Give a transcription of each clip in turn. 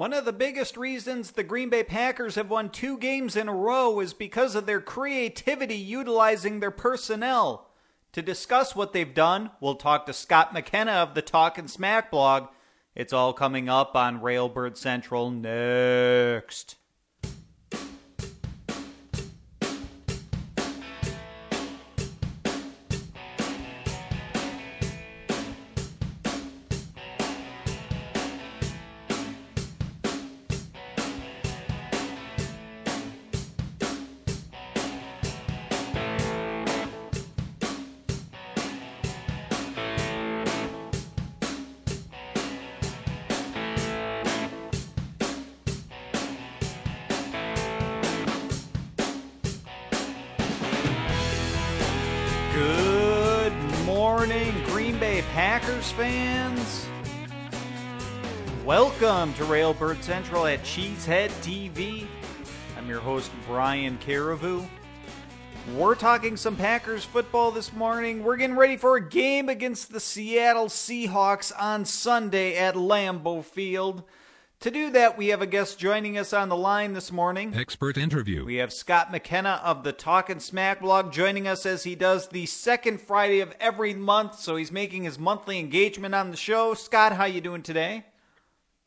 One of the biggest reasons the Green Bay Packers have won two games in a row is because of their creativity utilizing their personnel. To discuss what they've done, we'll talk to Scott McKenna of the Talk and Smack blog. It's all coming up on Railbird Central next. To Central at Cheesehead TV. I'm your host, Brian Carriveau. We're talking some Packers football this morning. We're getting ready for a game against the Seattle Seahawks on Sunday at Lambeau Field. To do that, we have a guest joining us on the line this morning. Expert interview. We have Scott McKenna of the Talk and Smack blog joining us as he does the second Friday of every month. So he's making his monthly engagement on the show. Scott, how you doing today?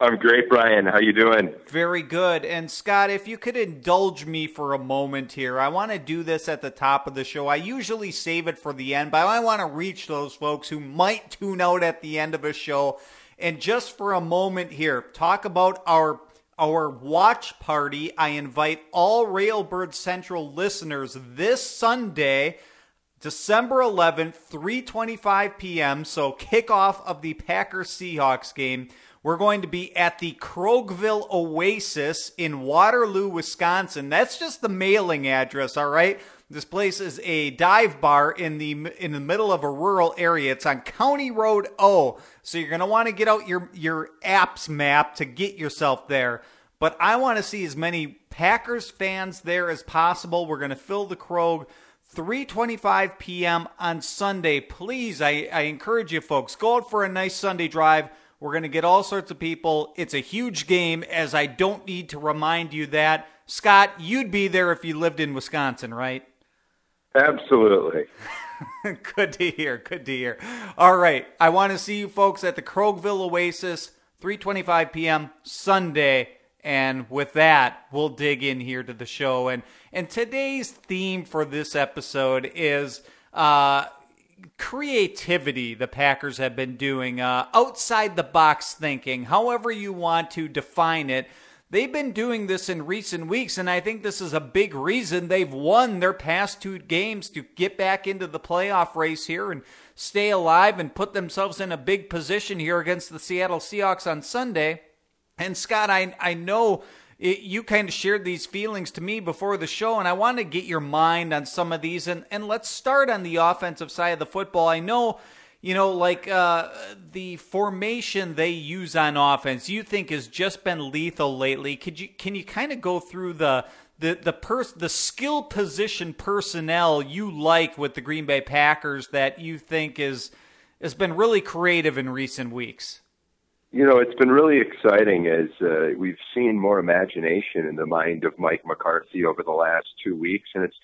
I'm great, Brian. How you doing? Very good. And Scott, if you could indulge me for a moment here, I want to do this at the top of the show. I usually save it for the end, but I want to reach those folks who might tune out at the end of a show. And just for a moment here, talk about our our watch party. I invite all Railbird Central listeners this Sunday, December 11th, 3:25 p.m. So kickoff of the Packers Seahawks game. We're going to be at the Krogville Oasis in Waterloo, Wisconsin. That's just the mailing address, all right? This place is a dive bar in the in the middle of a rural area. It's on County Road O. So you're going to want to get out your your apps map to get yourself there. But I want to see as many Packers fans there as possible. We're going to fill the Krog 3:25 p.m. on Sunday. Please, I, I encourage you folks, go out for a nice Sunday drive. We're going to get all sorts of people. It's a huge game, as I don't need to remind you that. Scott, you'd be there if you lived in Wisconsin, right? Absolutely. good to hear. Good to hear. All right. I want to see you folks at the Krogville Oasis, 3:25 p.m. Sunday. And with that, we'll dig in here to the show. And and today's theme for this episode is uh, creativity. The Packers have been doing uh, outside the box thinking, however you want to define it. They've been doing this in recent weeks, and I think this is a big reason they've won their past two games to get back into the playoff race here and stay alive and put themselves in a big position here against the Seattle Seahawks on Sunday. And Scott, I I know it, you kind of shared these feelings to me before the show, and I want to get your mind on some of these. And and let's start on the offensive side of the football. I know you know, like uh, the formation they use on offense, you think has just been lethal lately. Could you can you kind of go through the the the pers- the skill position personnel you like with the Green Bay Packers that you think is has been really creative in recent weeks? You know, it's been really exciting as uh, we've seen more imagination in the mind of Mike McCarthy over the last two weeks, and it's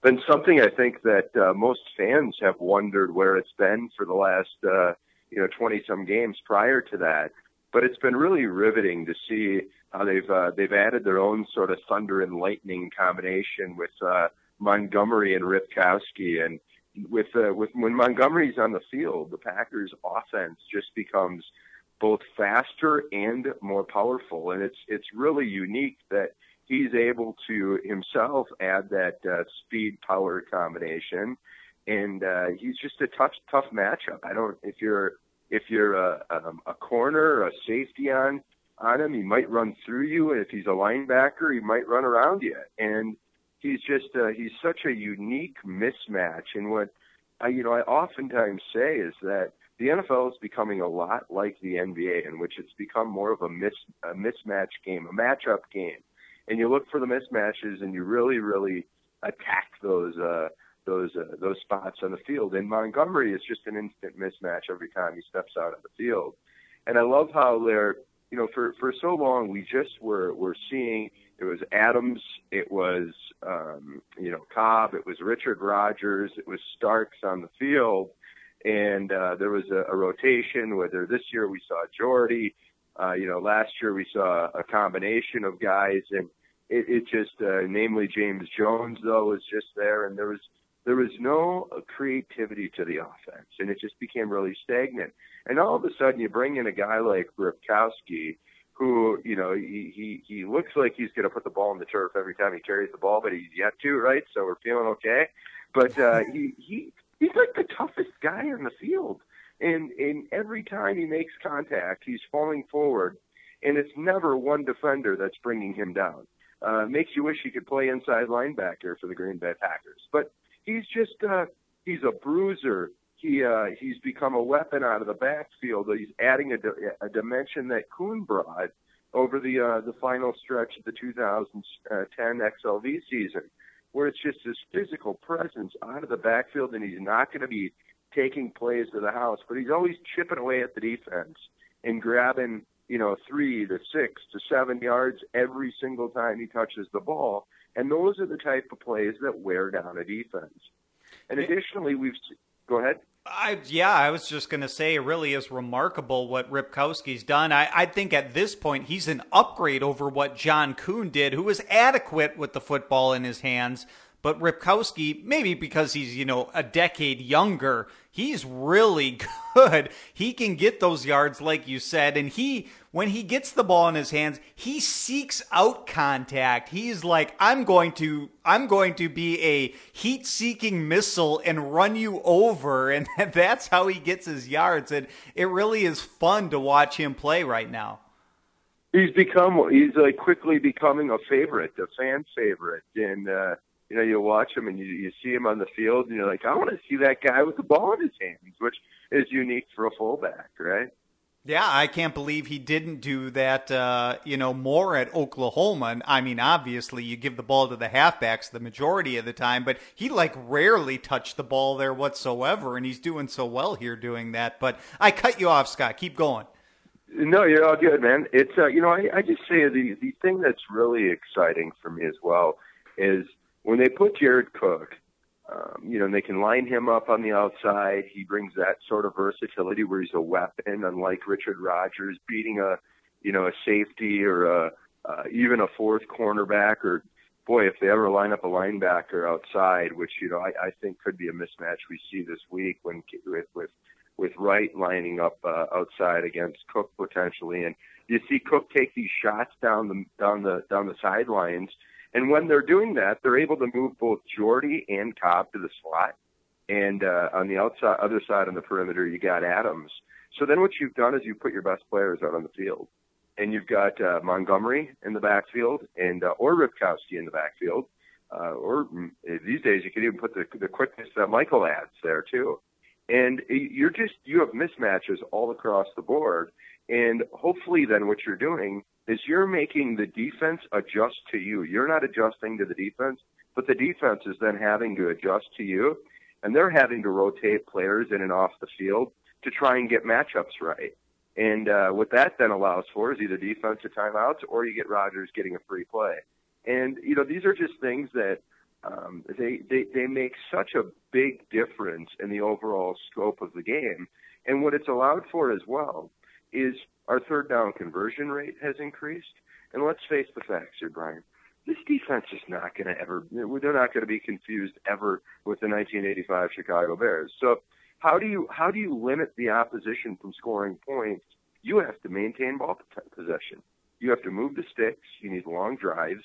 been something I think that uh, most fans have wondered where it's been for the last uh, you know 20 some games prior to that. But it's been really riveting to see how they've uh, they've added their own sort of thunder and lightning combination with uh, Montgomery and Ripkowski, and with uh, with when Montgomery's on the field, the Packers' offense just becomes both faster and more powerful, and it's it's really unique that he's able to himself add that uh, speed power combination, and uh, he's just a tough tough matchup. I don't if you're if you're a, um, a corner, or a safety on on him, he might run through you, and if he's a linebacker, he might run around you. And he's just uh, he's such a unique mismatch. And what I you know I oftentimes say is that the NFL is becoming a lot like the NBA, in which it's become more of a mis a mismatch game, a matchup game and you look for the mismatches and you really, really attack those uh, those uh, those spots on the field. And Montgomery is just an instant mismatch every time he steps out on the field. And I love how they're you know, for for so long we just were were seeing it was Adams, it was um, you know Cobb, it was Richard Rodgers, it was Starks on the field, and uh, there was a, a rotation. Whether this year we saw Jordy, uh, you know, last year we saw a combination of guys, and it, it just, uh, namely James Jones though, was just there, and there was there was no creativity to the offense, and it just became really stagnant. And all of a sudden, you bring in a guy like Ripkowski, who you know he he he looks like he's going to put the ball in the turf every time he carries the ball, but he's yet to, right? So we're feeling okay. But uh, he he he's like the toughest guy in the field, and and every time he makes contact, he's falling forward, and it's never one defender that's bringing him down. Uh, makes you wish he could play inside linebacker for the Green Bay Packers, but he's just uh, he's a bruiser. He uh, he's become a weapon out of the backfield. He's adding a, a dimension that Kuhn brought over the uh, the final stretch of the 2010 XLV season, where it's just his physical presence out of the backfield, and he's not going to be taking plays to the house, but he's always chipping away at the defense and grabbing you know three to six to seven yards every single time he touches the ball and those are the type of plays that wear down a defense. And additionally, we've go ahead. I, yeah, I was just going to say it really is remarkable what Ripkowski's done. I, I think at this point he's an upgrade over what John Kuhn did, who was adequate with the football in his hands, but Ripkowski, maybe because he's, you know, a decade younger, he's really good. He can get those yards, like you said. And he, when he gets the ball in his hands, he seeks out contact. He's like, I'm going to, I'm going to be a heat seeking missile and run you over. And that's how he gets his yards. And it really is fun to watch him play right now. He's become, he's like quickly becoming a favorite, a fan favorite. And, uh, you know, you watch him and you, you see him on the field, and you're like, I want to see that guy with the ball in his hands, which is unique for a fullback, right? Yeah, I can't believe he didn't do that, uh, you know, more at Oklahoma. I mean, obviously, you give the ball to the halfbacks the majority of the time, but he, like, rarely touched the ball there whatsoever, and he's doing so well here doing that. But I cut you off, Scott. Keep going. No, you're all good, man. It's, uh, you know, I, I just say the, the thing that's really exciting for me as well is – when they put Jared Cook, um, you know, and they can line him up on the outside. He brings that sort of versatility where he's a weapon, unlike Richard Rodgers beating a, you know, a safety or a, uh, even a fourth cornerback. Or boy, if they ever line up a linebacker outside, which you know I, I think could be a mismatch we see this week when with with with Wright lining up uh, outside against Cook potentially, and you see Cook take these shots down the down the down the sidelines and when they're doing that, they're able to move both Jordy and Cobb to the slot. And uh, on the outside, other side on the perimeter, you got Adams. So then what you've done is you put your best players out on the field. And you've got uh, Montgomery in the backfield and uh, or Ripkowski in the backfield. Uh, or mm, these days you could even put the, the quickness that Michael adds there too. And you're just, you have mismatches all across the board. And hopefully then what you're doing is you're making the defense adjust to you. You're not adjusting to the defense, but the defense is then having to adjust to you, and they're having to rotate players in and off the field to try and get matchups right. And uh, what that then allows for is either defensive timeouts or you get Rodgers getting a free play. And you know these are just things that um, they, they they make such a big difference in the overall scope of the game. And what it's allowed for as well is our third down conversion rate has increased. And let's face the facts here, Brian. This defense is not going to ever, they're not going to be confused ever with the 1985 Chicago Bears. So how do you, how do you limit the opposition from scoring points? You have to maintain ball possession. You have to move the sticks. You need long drives.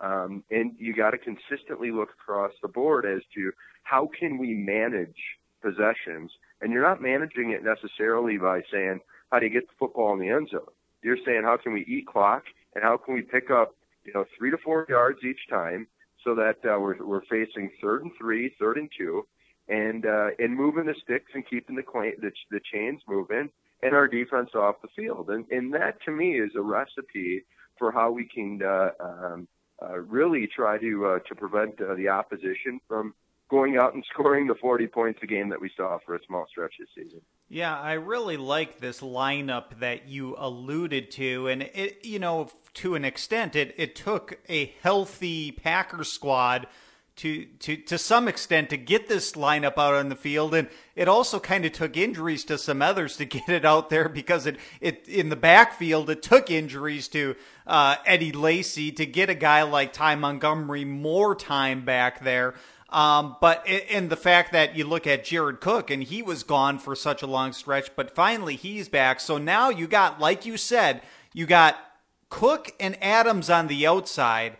Um, and you got to consistently look across the board as to how can we manage possessions. And you're not managing it necessarily by saying, how do you get the football in the end zone? You're saying how can we eat clock and how can we pick up, you know, three to four yards each time so that uh, we're we're facing third and three, third and two, and uh, and moving the sticks and keeping the the, the chains moving and our defense off the field. And and that to me is a recipe for how we can uh, um, uh, really try to uh, to prevent uh, the opposition from going out and scoring the 40 points a game that we saw for a small stretch this season. Yeah, I really like this lineup that you alluded to, and it, you know, to an extent, it it took a healthy Packers squad to to to some extent to get this lineup out on the field and it also kind of took injuries to some others to get it out there because it it in the backfield it took injuries to uh, Eddie Lacy to get a guy like Ty Montgomery more time back there. Um, but in the fact that you look at Jared Cook and he was gone for such a long stretch, but finally he's back. So now you got, like you said, you got Cook and Adams on the outside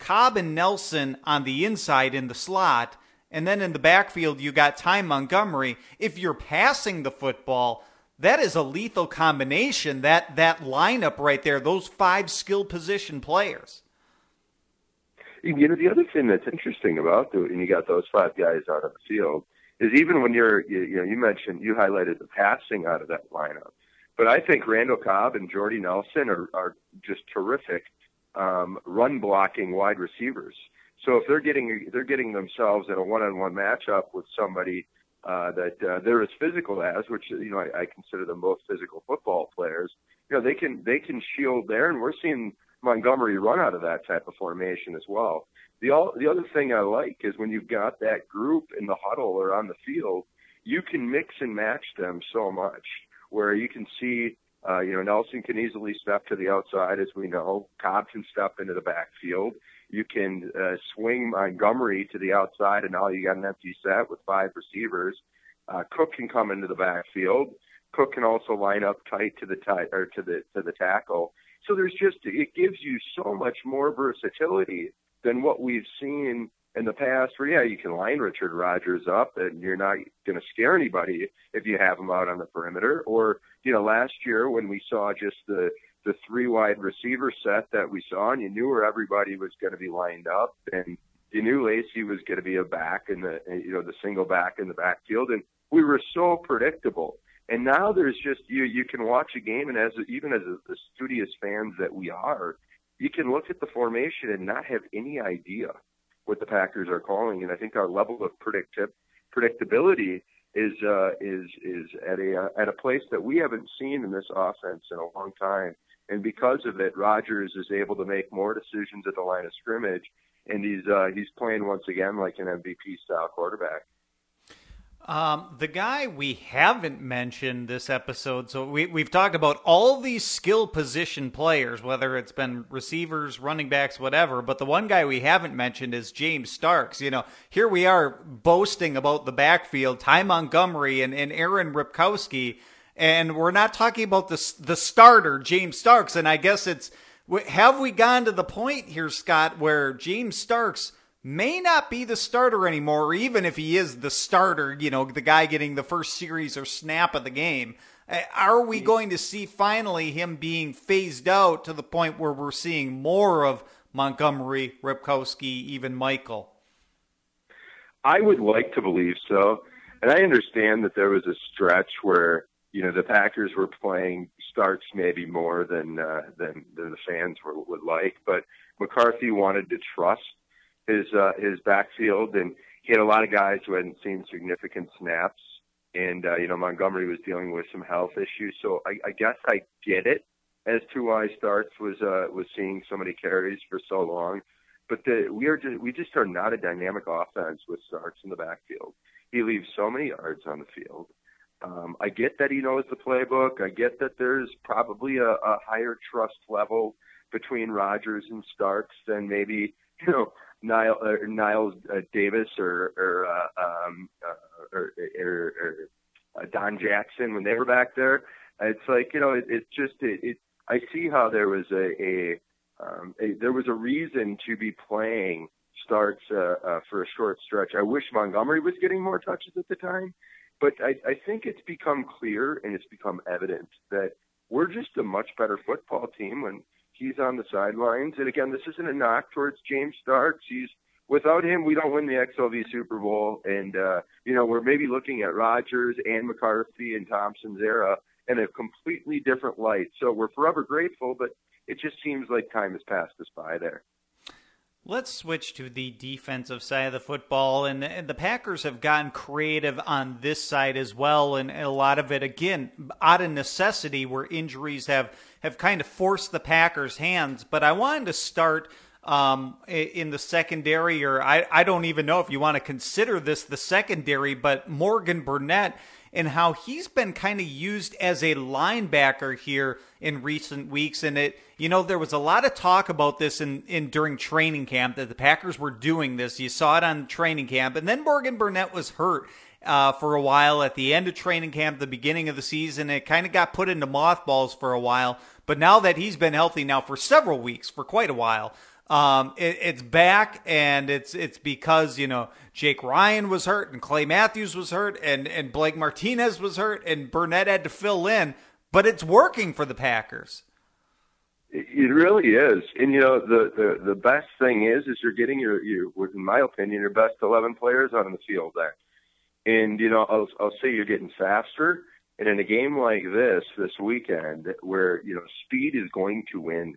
Cobb and Nelson on the inside in the slot, and then in the backfield you got Ty Montgomery. If you're passing the football, that is a lethal combination. That that lineup right there, those five skill position players. You know, the other thing that's interesting about and you got those five guys out of the field is even when you're, you, you know, you mentioned you highlighted the passing out of that lineup, but I think Randall Cobb and Jordy Nelson are are just terrific um, run blocking wide receivers. So if they're getting they're getting themselves in a one-on-one matchup with somebody uh, that uh, they're as physical as, which you know I, I consider them both physical football players. You know they can they can shield there, and we're seeing Montgomery run out of that type of formation as well. The all the other thing I like is when you've got that group in the huddle or on the field, you can mix and match them so much. Where you can see uh, you know, Nelson can easily step to the outside, as we know. Cobb can step into the backfield. You can uh, swing Montgomery to the outside, and now you got an empty set with five receivers. Uh, Cook can come into the backfield. Cook can also line up tight to the tight or to the to the tackle. So there's just it gives you so much more versatility than what we've seen in the past where yeah you can line Richard Rodgers up and you're not going to scare anybody if you have him out on the perimeter. Or you know last year when we saw just the the three wide receiver set that we saw and you knew where everybody was going to be lined up and you knew Lacy was going to be a back in the you know the single back in the backfield and we were so predictable and now there's just you you can watch a game and as even as a studious fans that we are you can look at the formation and not have any idea what the Packers are calling, and I think our level of predicti- predictability is uh, is is at a uh, at a place that we haven't seen in this offense in a long time. And because of it, Rodgers is able to make more decisions at the line of scrimmage, and he's uh, he's playing once again like an MVP style quarterback. Um, the guy we haven't mentioned this episode, so we, we've talked about all these skill position players, whether it's been receivers, running backs, whatever, but the one guy we haven't mentioned is James Starks. You know, here we are boasting about the backfield, Ty Montgomery and, and Aaron Ripkowski, and we're not talking about the, the starter, James Starks, and I guess it's, have we gone to the point here, Scott, where James Starks – may not be the starter anymore, even if he is the starter, you know, the guy getting the first series or snap of the game. Are we going to see finally him being phased out to the point where we're seeing more of Montgomery, Ripkowski, even Michael? I would like to believe so. And I understand that there was a stretch where, you know, the Packers were playing Starks maybe more than uh, than, than the fans were, would like, but McCarthy wanted to trust his uh, his backfield, and he had a lot of guys who hadn't seen significant snaps. And uh, you know Montgomery was dealing with some health issues, so I, I guess I get it as to why Starks was uh, was seeing so many carries for so long. But the, we are just, we just are not a dynamic offense with Starks in the backfield. He leaves so many yards on the field. Um, I get that he knows the playbook. I get that there's probably a, a higher trust level between Rodgers and Starks than maybe you know Niall, uh, Niles uh, Davis or or, uh, um, uh, or, or, or uh, Don Jackson when they were back there. It's like you know, it, it's just it, it. I see how there was a, a, um, a there was a reason to be playing Starks uh, uh, for a short stretch. I wish Montgomery was getting more touches at the time, but I, I think it's become clear and it's become evident that we're just a much better football team when He's on the sidelines. And again, this isn't a knock towards James Starks. He's without him, we don't win the XLV Super Bowl. And uh, you know, we're maybe looking at Rodgers and McCarthy and Thompson's era in a completely different light. So we're forever grateful, but it just seems like time has passed us by there. Let's switch to the defensive side of the football, and, and, the Packers have gotten creative on this side as well, and a lot of it again out of necessity, where injuries have have kind of forced the Packers' hands. But I wanted to start um, in the secondary, or I, I don't even know if you want to consider this the secondary, but Morgan Burnett and how he's been kind of used as a linebacker here in recent weeks. And it, you know, there was a lot of talk about this in, in during training camp that the Packers were doing this. You saw it on training camp, and then Morgan Burnett was hurt. Uh, for a while at the end of training camp, the beginning of the season, it kind of got put into mothballs for a while. But now that he's been healthy now for several weeks, for quite a while, um, it, it's back, and it's it's because you know Jake Ryan was hurt, and Clay Matthews was hurt, and and Blake Martinez was hurt, and Burnett had to fill in. But it's working for the Packers. It really is, and you know the the the best thing is is you're getting your you in my opinion your best eleven players on the field there, and you know I'll I'll say you're getting faster, and in a game like this this weekend where you know speed is going to win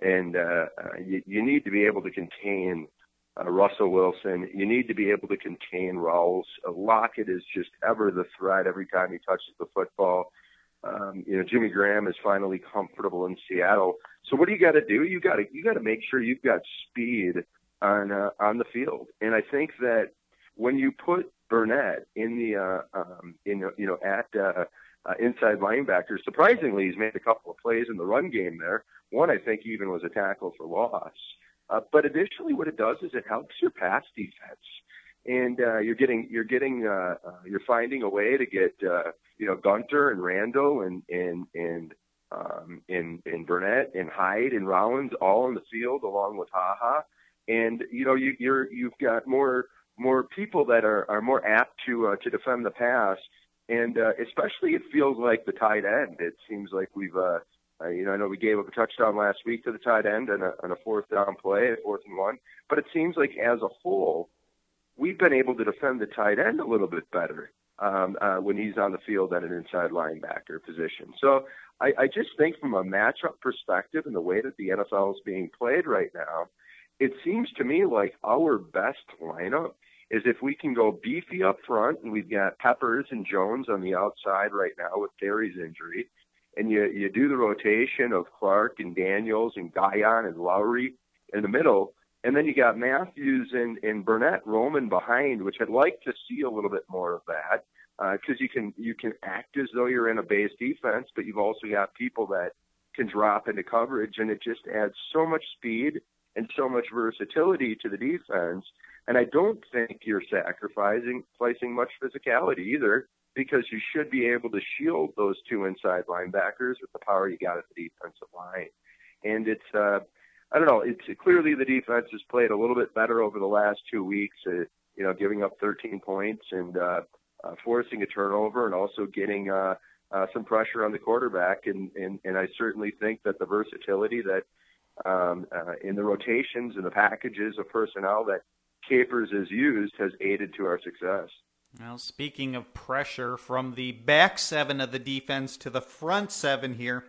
and uh, uh, you, you need to be able to contain uh, Russell Wilson. You need to be able to contain Rawls. Lockett is just ever the threat every time he touches the football. Um, you know, Jimmy Graham is finally comfortable in Seattle. So what do you got to do? You got to you got to make sure you've got speed on uh, on the field. And I think that when you put Burnett in the uh, um, in you know at uh, uh, inside linebacker, surprisingly, he's made a couple of plays in the run game there. One, I think, even was a tackle for loss. Uh, but additionally, what it does is it helps your pass defense, and uh, you're getting you're getting uh, uh, you're finding a way to get uh, you know Gunter and Randall and and and um, and, and Burnett and Hyde and Rollins all in the field along with Ha Ha, and you know you, you're you've got more more people that are are more apt to uh, to defend the pass, and uh, especially it feels like the tight end. It seems like we've uh, uh, you know, I know we gave up a touchdown last week to the tight end and a, and a fourth down play, fourth and one. But it seems like as a whole, we've been able to defend the tight end a little bit better um, uh, when he's on the field at an inside linebacker position. So I, I just think from a matchup perspective and the way that the NFL is being played right now, it seems to me like our best lineup is if we can go beefy up front and we've got Peppers and Jones on the outside right now with Terry's injury and you you do the rotation of Clark and Daniels and Guion and Lowry in the middle, and then you got Matthews and, and Burnett roaming behind, which I'd like to see a little bit more of that because uh, you can you can act as though you're in a base defense, but you've also got people that can drop into coverage, and it just adds so much speed and so much versatility to the defense. And I don't think you're sacrificing placing much physicality either because you should be able to shield those two inside linebackers with the power you got at the defensive line. And it's, uh, I don't know, it's clearly the defense has played a little bit better over the last two weeks, uh, you know, giving up 13 points and uh, uh, forcing a turnover and also getting uh, uh, some pressure on the quarterback. And, and, and I certainly think that the versatility that um, uh, in the rotations and the packages of personnel that Capers has used has aided to our success. Well, speaking of pressure from the back seven of the defense to the front seven here,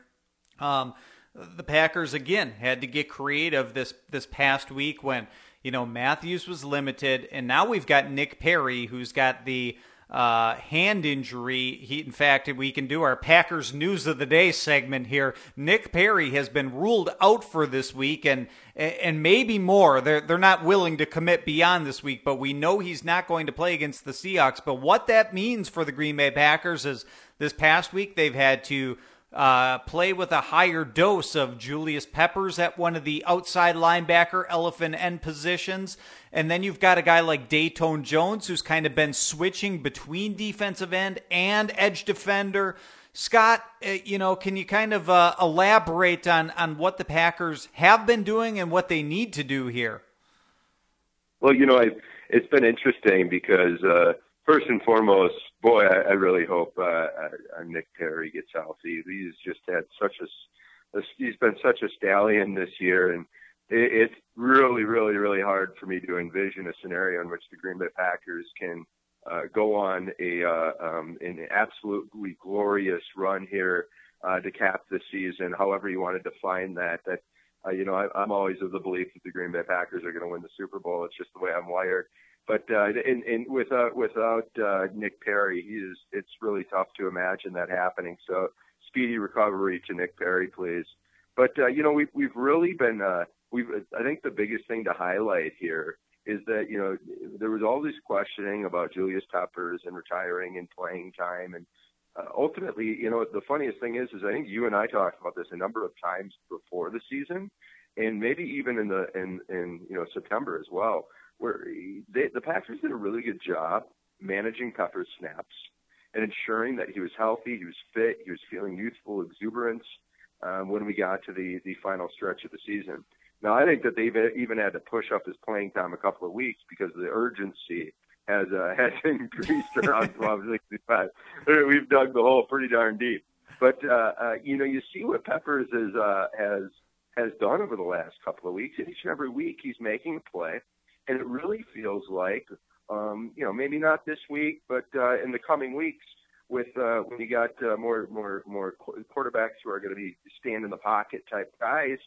um, the Packers again had to get creative this this past week when you know Matthews was limited, and now we've got Nick Perry who's got the uh, hand injury. He, in fact, we can do our Packers News of the Day segment here. Nick Perry has been ruled out for this week, and and maybe more. They're they're not willing to commit beyond this week, but we know he's not going to play against the Seahawks. But what that means for the Green Bay Packers is this past week they've had to uh, play with a higher dose of Julius Peppers at one of the outside linebacker elephant end positions. And then you've got a guy like Datone Jones who's kind of been switching between defensive end and edge defender. Scott, uh, you know, can you kind of uh, elaborate on, on what the Packers have been doing and what they need to do here? Well, you know, I, it's been interesting because uh, first and foremost, boy, I, I really hope uh, uh, Nick Perry gets healthy. He's just had such a, a he's been such a stallion this year, and it, it's really, really, really hard for me to envision a scenario in which the Green Bay Packers can uh, go on a uh, um, an absolutely glorious run here uh, to cap the season, however you want to define that. That uh, you know, I, I'm always of the belief that the Green Bay Packers are going to win the Super Bowl. It's just the way I'm wired. But uh, in, in, without without uh, Nick Perry, he is. It's really tough to imagine that happening. So speedy recovery to Nick Perry, please. But uh, you know, we've we've really been. Uh, we've. I think the biggest thing to highlight here is that you know there was all this questioning about Julius Peppers and retiring and playing time, and uh, ultimately, you know, the funniest thing is, is I think you and I talked about this a number of times before the season, and maybe even in the in in you know September as well where they, the Packers did a really good job managing Pepper's snaps and ensuring that he was healthy, he was fit, he was feeling youthful exuberance um, when we got to the the final stretch of the season. Now, I think that they've even had to push up his playing time a couple of weeks because the urgency has uh, has increased around 1265. We've dug the hole pretty darn deep. But uh, uh, you know, you see what Peppers is, uh, has has done over the last couple of weeks. Each and every week, he's making a play and it really feels like, um, you know, maybe not this week, but uh, in the coming weeks, with uh, when you got uh, more more more quarterbacks who are going to be stand in the pocket type guys,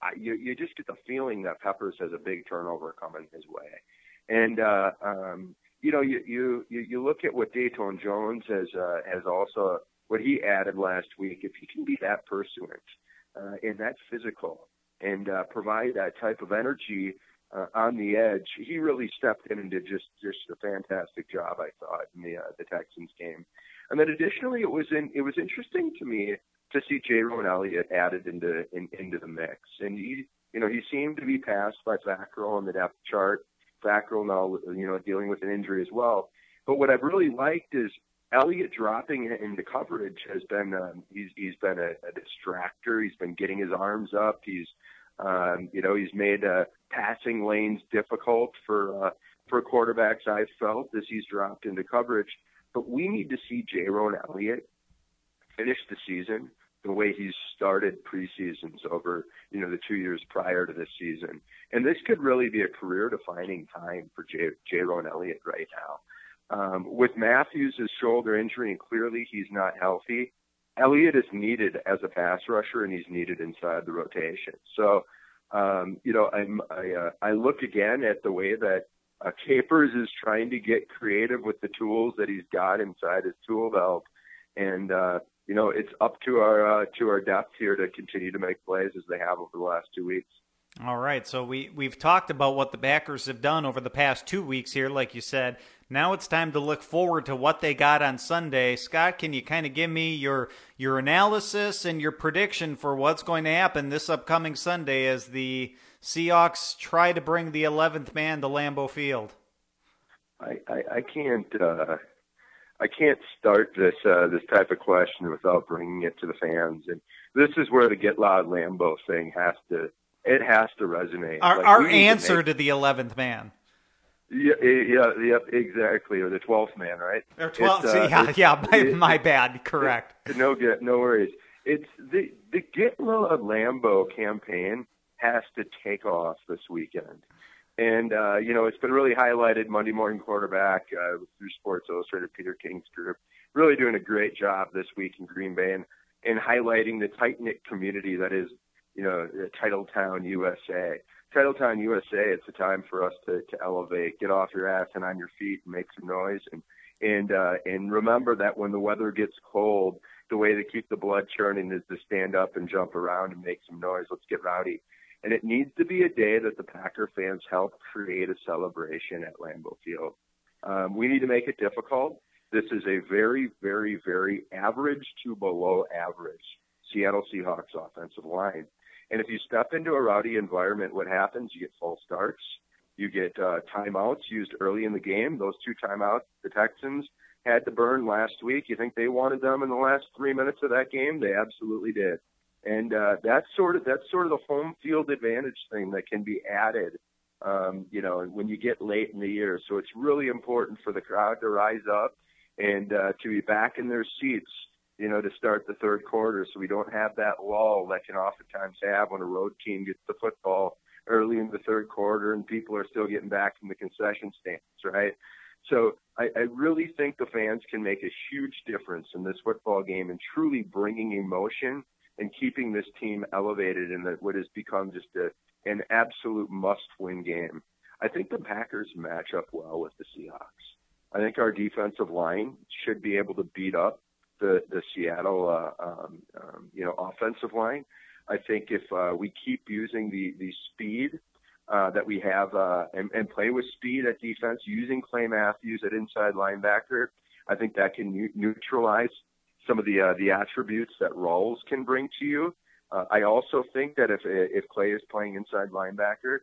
I, you you just get the feeling that Peppers has a big turnover coming his way, and uh, um, you know you you you look at what Datone Jones has uh, has also what he added last week. If he can be that pursuant uh, and that physical and uh, provide that type of energy uh, on the edge. He really stepped in and did just just a fantastic job, I thought, in the uh, the Texans game. And then additionally, it was in it was interesting to me to see Jayrone Elliott added into in, into the mix, and he you know he seemed to be passed by Fackrell on the depth chart. Fackrell now you know dealing with an injury as well. But what I've really liked is Elliott dropping into coverage has been um, he's he's been a, a distractor. He's been getting his arms up. He's um, you know, he's made uh, passing lanes difficult for uh, for quarterbacks. I've felt as he's dropped into coverage, but we need to see Jayrone Elliott finish the season the way he's started preseasons over you know the two years prior to this season, and this could really be a career-defining time for J- Jayrone Elliott right now. Um, with Matthews' shoulder injury, and clearly he's not healthy. Elliott is needed as a pass rusher, and he's needed inside the rotation. So, um, you know, I'm, I uh, I look again at the way that uh, Capers is trying to get creative with the tools that he's got inside his tool belt, and uh, you know, it's up to our uh, to our depth here to continue to make plays as they have over the last two weeks. All right, so we we've talked about what the Packers have done over the past two weeks here, like you said. Now it's time to look forward to what they got on Sunday. Scott, can you kind of give me your your analysis and your prediction for what's going to happen this upcoming Sunday as the Seahawks try to bring the 11th man to Lambeau Field? I, I, I can't uh, I can't start this uh, this type of question without bringing it to the fans, and this is where the Get Loud Lambeau thing has to it has to resonate. Our, like, our answer to, make... to the 11th man. Yeah, yeah, yeah, exactly. Or the twelfth man, right? Or twelfth. Uh, yeah, yeah. My, it, my bad. Correct. It, no, get no worries. It's the the Get Loud Lambeau campaign has to take off this weekend, and uh, you know it's been really highlighted. Monday Morning Quarterback uh, through Sports Illustrated, Peter King's group, really doing a great job this week in Green Bay and, and highlighting the tight knit community that is, you know, Titletown, USA. Titletown, USA, it's a time for us to, to elevate, get off your ass and on your feet and make some noise. And, and, uh, and remember that when the weather gets cold, the way to keep the blood churning is to stand up and jump around and make some noise. Let's get rowdy. And it needs to be a day that the Packer fans help create a celebration at Lambeau Field. Um, we need to make it difficult. This is a very, very, very average to below average Seattle Seahawks offensive line. And if you step into a rowdy environment, what happens? You get false starts. You get uh, timeouts used early in the game. Those two timeouts the Texans had to burn last week. You think they wanted them in the last three minutes of that game? They absolutely did. And uh, that's sort of that's sort of the home field advantage thing that can be added, um, you know, when you get late in the year. So it's really important for the crowd to rise up and uh, to be back in their seats you know, to start the third quarter so we don't have that lull that can oftentimes have when a road team gets the football early in the third quarter and people are still getting back from the concession stands, right? So I, I really think the fans can make a huge difference in this football game and truly bringing emotion and keeping this team elevated in the, what has become just a, an absolute must-win game. I think the Packers match up well with the Seahawks. I think our defensive line should be able to beat up the the Seattle uh, um, um, you know offensive line. I think if uh, we keep using the the speed uh, that we have uh, and, and play with speed at defense, using Clay Matthews at inside linebacker, I think that can neutralize some of the uh, the attributes that Rawls can bring to you. Uh, I also think that if if Clay is playing inside linebacker,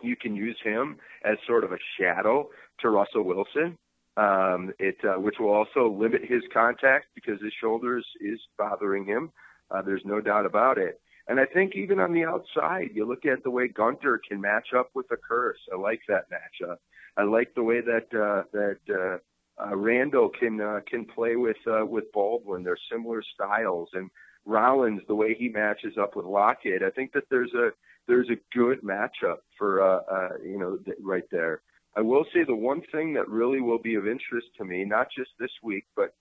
you can use him as sort of a shadow to Russell Wilson. Um, it uh, which will also limit his contact because his shoulders is bothering him. Uh, there's no doubt about it. And I think even on the outside, you look at the way Gunter can match up with the Kearse. I like that matchup. I like the way that uh, that uh, uh, Randall can uh, can play with uh, with Baldwin. They're similar styles, and Rollins the way he matches up with Lockett. I think that there's a there's a good matchup for uh, uh, you know right there. I will say the one thing that really will be of interest to me, not just this week, but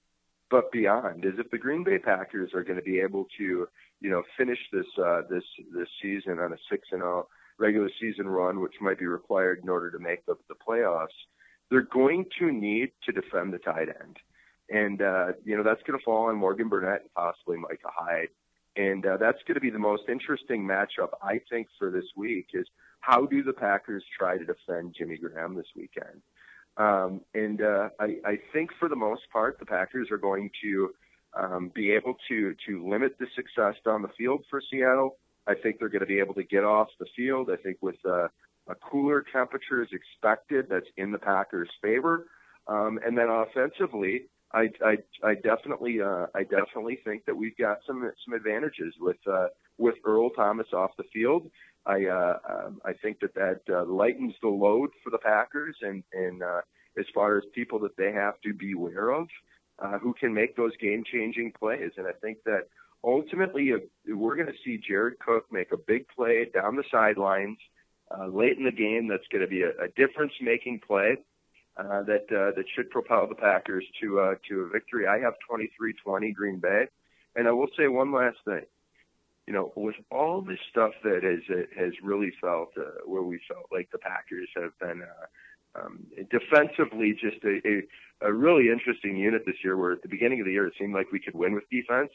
but beyond, is if the Green Bay Packers are going to be able to you know finish this uh, this this season on a six and zero regular season run, which might be required in order to make the, the playoffs they're going to need to defend the tight end. And, uh, you know, that's going to fall on Morgan Burnett and possibly Micah Hyde. And uh, that's going to be the most interesting matchup, I think, for this week is how do the Packers try to defend Jimmy Graham this weekend? Um, and uh, I, I think for the most part, the Packers are going to um, be able to to limit the success down the field for Seattle. I think they're going to be able to get off the field. I think with uh, a cooler temperature is expected. That's in the Packers' favor. Um, and then offensively, I, I, I definitely, uh, I definitely think that we've got some some advantages with uh, with Earl Thomas off the field. I uh, um, I think that that uh, lightens the load for the Packers, and and uh, as far as people that they have to beware of, uh, who can make those game changing plays. And I think that ultimately, uh, we're going to see Jared Cook make a big play down the sidelines uh, late in the game that's going to be a, a difference-making play uh, that uh, that should propel the Packers to uh, to a victory. I have 23-20 Green Bay, and I will say one last thing. You know, with all this stuff that has has really felt uh, where we felt like the Packers have been uh, um, defensively just a, a a really interesting unit this year. Where at the beginning of the year it seemed like we could win with defense,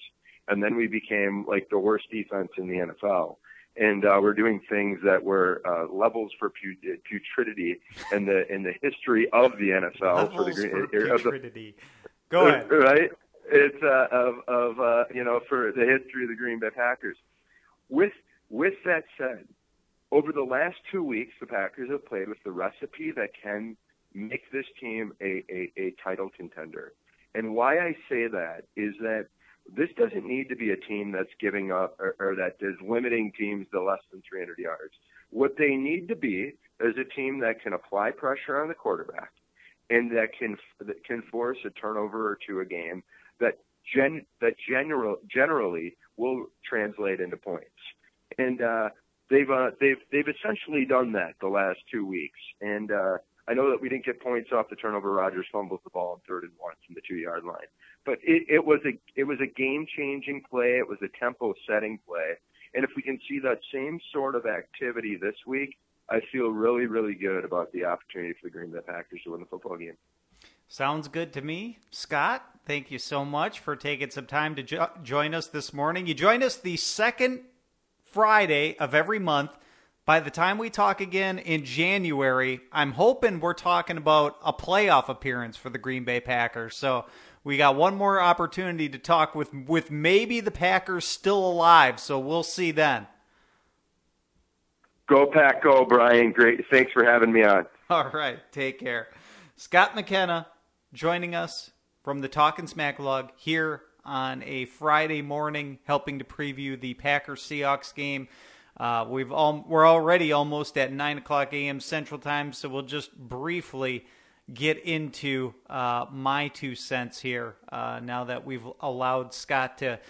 and then we became like the worst defense in the NFL and uh, we're doing things that were uh, levels for put- putridity in the in the history of the NFL levels for the green for putridity. Go ahead. Right? It's uh, of of uh, you know for the history of the Green Bay Packers. With with that said, over the last two weeks, the Packers have played with the recipe that can make this team a, a, a title contender. And why I say that is that this doesn't need to be a team that's giving up or, or that is limiting teams to less than 300 yards. What they need to be is a team that can apply pressure on the quarterback and that can that can force a turnover or two a game that gen that general generally will translate into points. And uh, they've uh, they've they've essentially done that the last two weeks. And uh, I know that we didn't get points off the turnover. Rodgers fumbles the ball on third and one from the two yard line but it, it was a it was a game changing play. It was a tempo setting play, and if we can see that same sort of activity this week, I feel really really good about the opportunity for the Green Bay Packers to win the football game. Sounds good to me, Scott. Thank you so much for taking some time to jo- join us this morning. You join us the second Friday of every month. By the time we talk again in January, I'm hoping we're talking about a playoff appearance for the Green Bay Packers. So we got one more opportunity to talk with with maybe the Packers still alive, so we'll see then. Go Pack, go Brian. Great, thanks for having me on. All right, take care. Scott McKenna joining us from the Talking Smack Log here on a Friday morning, helping to preview the Packers Seahawks game. Uh, we've all, we're already almost at nine o'clock a.m. Central Time, so we'll just briefly get into uh, my two cents here uh, now that we've allowed Scott to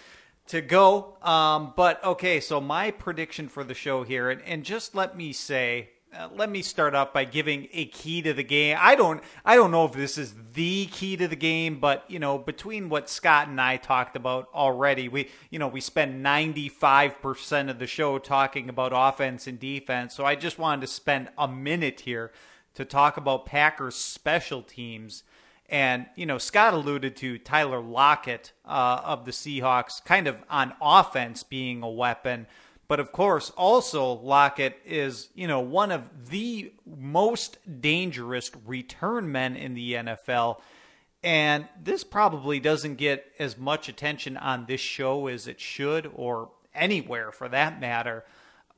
to go. Um, but okay, so my prediction for the show here, and, and just let me say, uh, let me start off by giving a key to the game. I don't I don't know if this is the key to the game, but you know, between what Scott and I talked about already, we you know, we spend 95% of the show talking about offense and defense. So I just wanted to spend a minute here to talk about Packers special teams. And, you know, Scott alluded to Tyler Lockett uh, of the Seahawks kind of on offense being a weapon. But of course, also Lockett is, you know, one of the most dangerous return men in the NFL. And this probably doesn't get as much attention on this show as it should, or anywhere for that matter.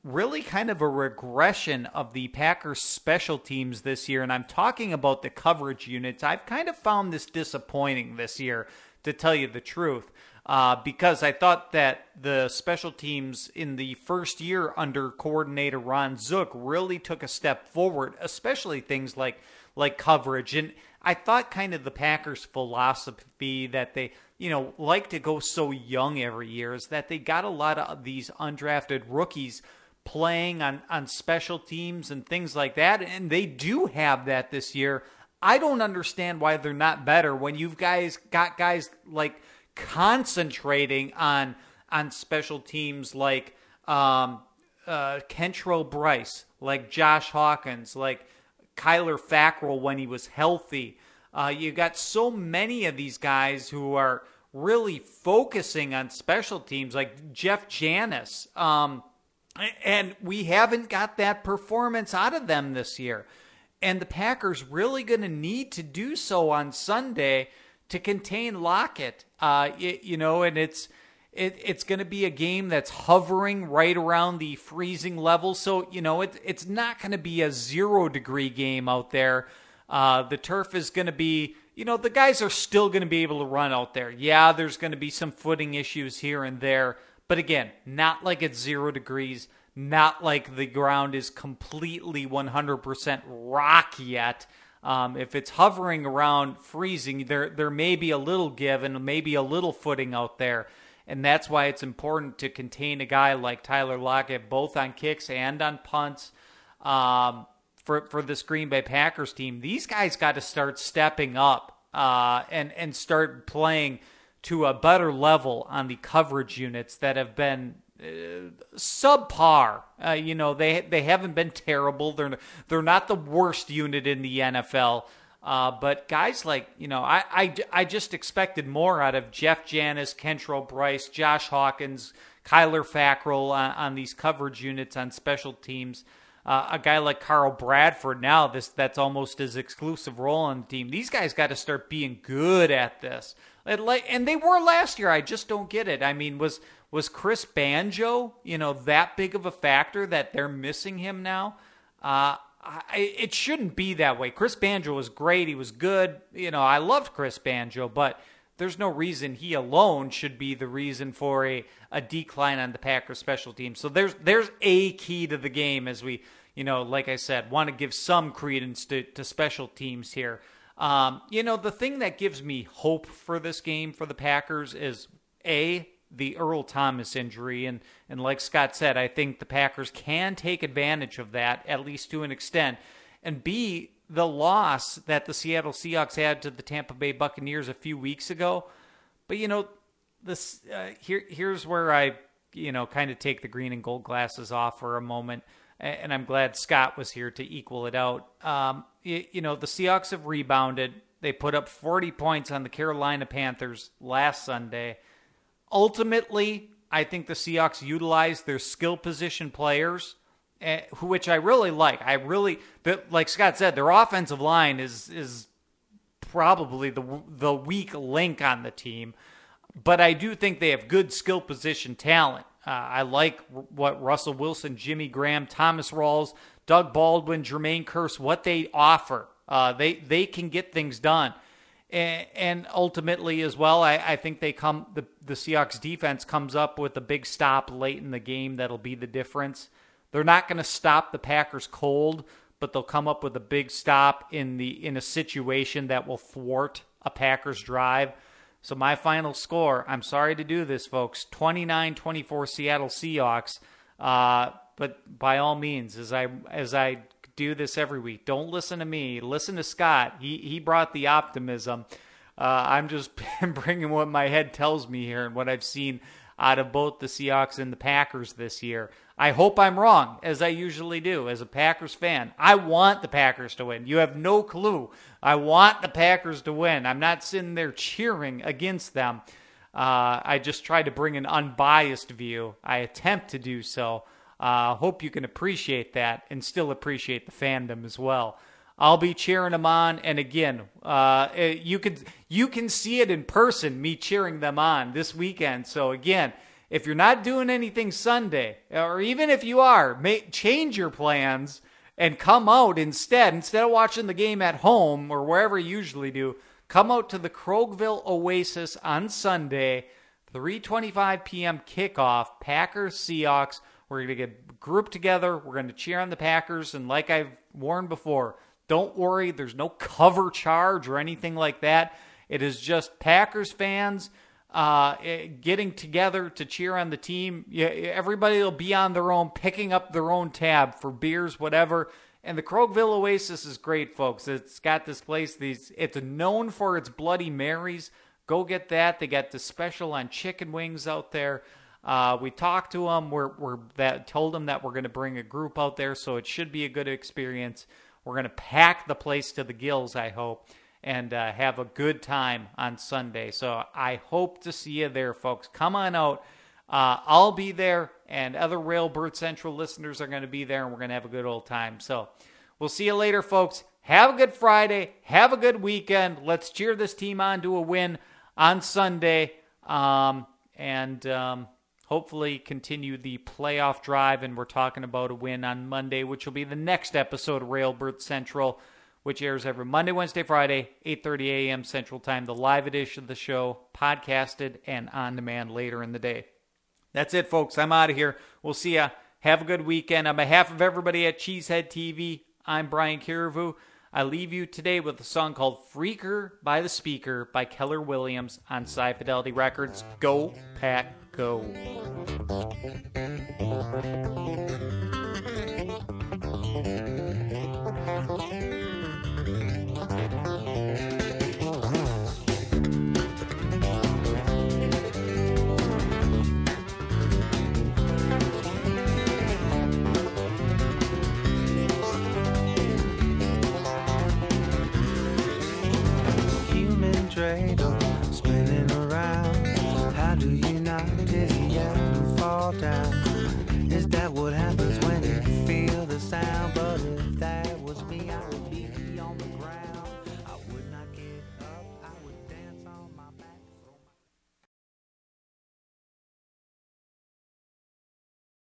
Really, kind of a regression of the Packers special teams this year. And I'm talking about the coverage units. I've kind of found this disappointing this year, to tell you the truth uh, because I thought that the special teams in the first year under coordinator Ron Zook really took a step forward, especially things like like coverage. And I thought kind of the Packers' philosophy that they you know like to go so young every year is that they got a lot of these undrafted rookies playing on on special teams and things like that, and they do have that this year. I don't understand why they're not better when you've guys got guys like concentrating on on special teams like um, uh, Kentrell Brice, like Josh Hawkins, like Kyler Fackrell when he was healthy. Uh, you got so many of these guys who are really focusing on special teams, like Jeff Janis. Um, and we haven't got that performance out of them this year. And the Packers really going to need to do so on Sunday to contain Lockett. Uh, it, you know, and it's it, it's going to be a game that's hovering right around the freezing level. So you know, it, it's not going to be a zero degree game out there. Uh, the turf is going to be, you know, the guys are still going to be able to run out there. Yeah, there's going to be some footing issues here and there, but again, not like it's zero degrees. Not like the ground is completely 100% rock yet. Um, if it's hovering around freezing, there there may be a little give and maybe a little footing out there, and that's why it's important to contain a guy like Tyler Lockett both on kicks and on punts. Um, for for this Green Bay Packers team, these guys got to start stepping up uh, and and start playing to a better level on the coverage units that have been subpar. Uh, you know, they they haven't been terrible. They're they're not the worst unit in the NFL. Uh, but guys like you know, I, I I just expected more out of Jeff Janis, Kentrell Brice, Josh Hawkins, Kyler Fackrell on, on these coverage units on special teams. Uh, a guy like Carl Bradford now this that's almost his exclusive role on the team. These guys got to start being good at this. Like, and they were last year. I just don't get it. I mean, was was Chris Banjo, you know, that big of a factor that they're missing him now? Uh, I, it shouldn't be that way. Chris Banjo was great. He was good. You know, I loved Chris Banjo, but there's no reason he alone should be the reason for a, a decline on the Packers special team. So there's there's a key to the game as we, you know, like I said, want to give some credence to, to special teams here. Um, you know, the thing that gives me hope for this game for the Packers is A, the Earl Thomas injury. And, and like Scott said, I think the Packers can take advantage of that, at least to an extent. And B, the loss that the Seattle Seahawks had to the Tampa Bay Buccaneers a few weeks ago. But, you know, this uh, here here's where I, you know, kind of take the green and gold glasses off for a moment. And I'm glad Scott was here to equal it out. Um, you, you know, the Seahawks have rebounded. They put up 40 points on the Carolina Panthers last Sunday ultimately, I think the Seahawks utilize their skill position players, uh, which I really like. I really, like Scott said, their offensive line is is probably the the weak link on the team, but I do think they have good skill position talent. Uh, I like what Russell Wilson, Jimmy Graham, Thomas Rawls, Doug Baldwin, Jermaine Kearse, what they offer. Uh, they they can get things done and, ultimately as well, I, I, think they come the the Seahawks defense comes up with a big stop late in the game that'll be the difference. They're not going to stop the Packers cold, but they'll come up with a big stop in the in a situation that will thwart a Packers drive. So my final score, I'm sorry to do this folks, 29-24 Seattle Seahawks. Uh, but by all means as I as I do this every week. Don't listen to me. Listen to Scott. He he brought the optimism. Uh, I'm just bringing what my head tells me here and what I've seen out of both the Seahawks and the Packers this year. I hope I'm wrong, as I usually do as a Packers fan. I want the Packers to win. You have no clue. I want the Packers to win. I'm not sitting there cheering against them. Uh, I just try to bring an unbiased view. I attempt to do so. Uh, hope you can appreciate that and still appreciate the fandom as well. I'll be cheering them on, and again, uh, eh, you can you can see it in person. Me cheering them on this weekend. So again, if you're not doing anything Sunday, or even if you are, change your plans and come out instead. Instead of watching the game at home or wherever you usually do, come out to the Krogville Oasis on Sunday, 3:25 p.m. kickoff. Packers Seahawks. We're going to get grouped together. We're going to cheer on the Packers, and like I've warned before, don't worry. There's no cover charge or anything like that. It is just Packers fans uh, eh, getting together to cheer on the team. Everybody will be on their own, picking up their own tab for beers, whatever. And the Krogville Oasis is great, folks. It's got this place. These it's known for its Bloody Marys. Go get that. They got the special on chicken wings out there. Uh, we talked to them. We're, we're that told them that we're going to bring a group out there, so it should be a good experience. We're going to pack the place to the gills. I hope and uh, have a good time on Sunday. So I hope to see you there, folks. Come on out. Uh, I'll be there, and other Railbird Central listeners are going to be there, and we're going to have a good old time. So we'll see you later, folks. Have a good Friday. Have a good weekend. Let's cheer this team on to a win on Sunday, um, and um, hopefully continue the playoff drive. And we're talking about a win on Monday, which will be the next episode of Railbird Central which airs every Monday, Wednesday, Friday, 8:30 a.m. Central Time. The live edition of the show, podcasted and on demand later in the day. That's it, folks. I'm out of here. We'll see ya. Have a good weekend. On behalf of everybody at Cheesehead TV, I'm Brian Carriveau. I leave you today with a song called Freaker by the Speaker by Keller Williams on Sci Fidelity Records. Go, Pack, go. dreidel spinning sound?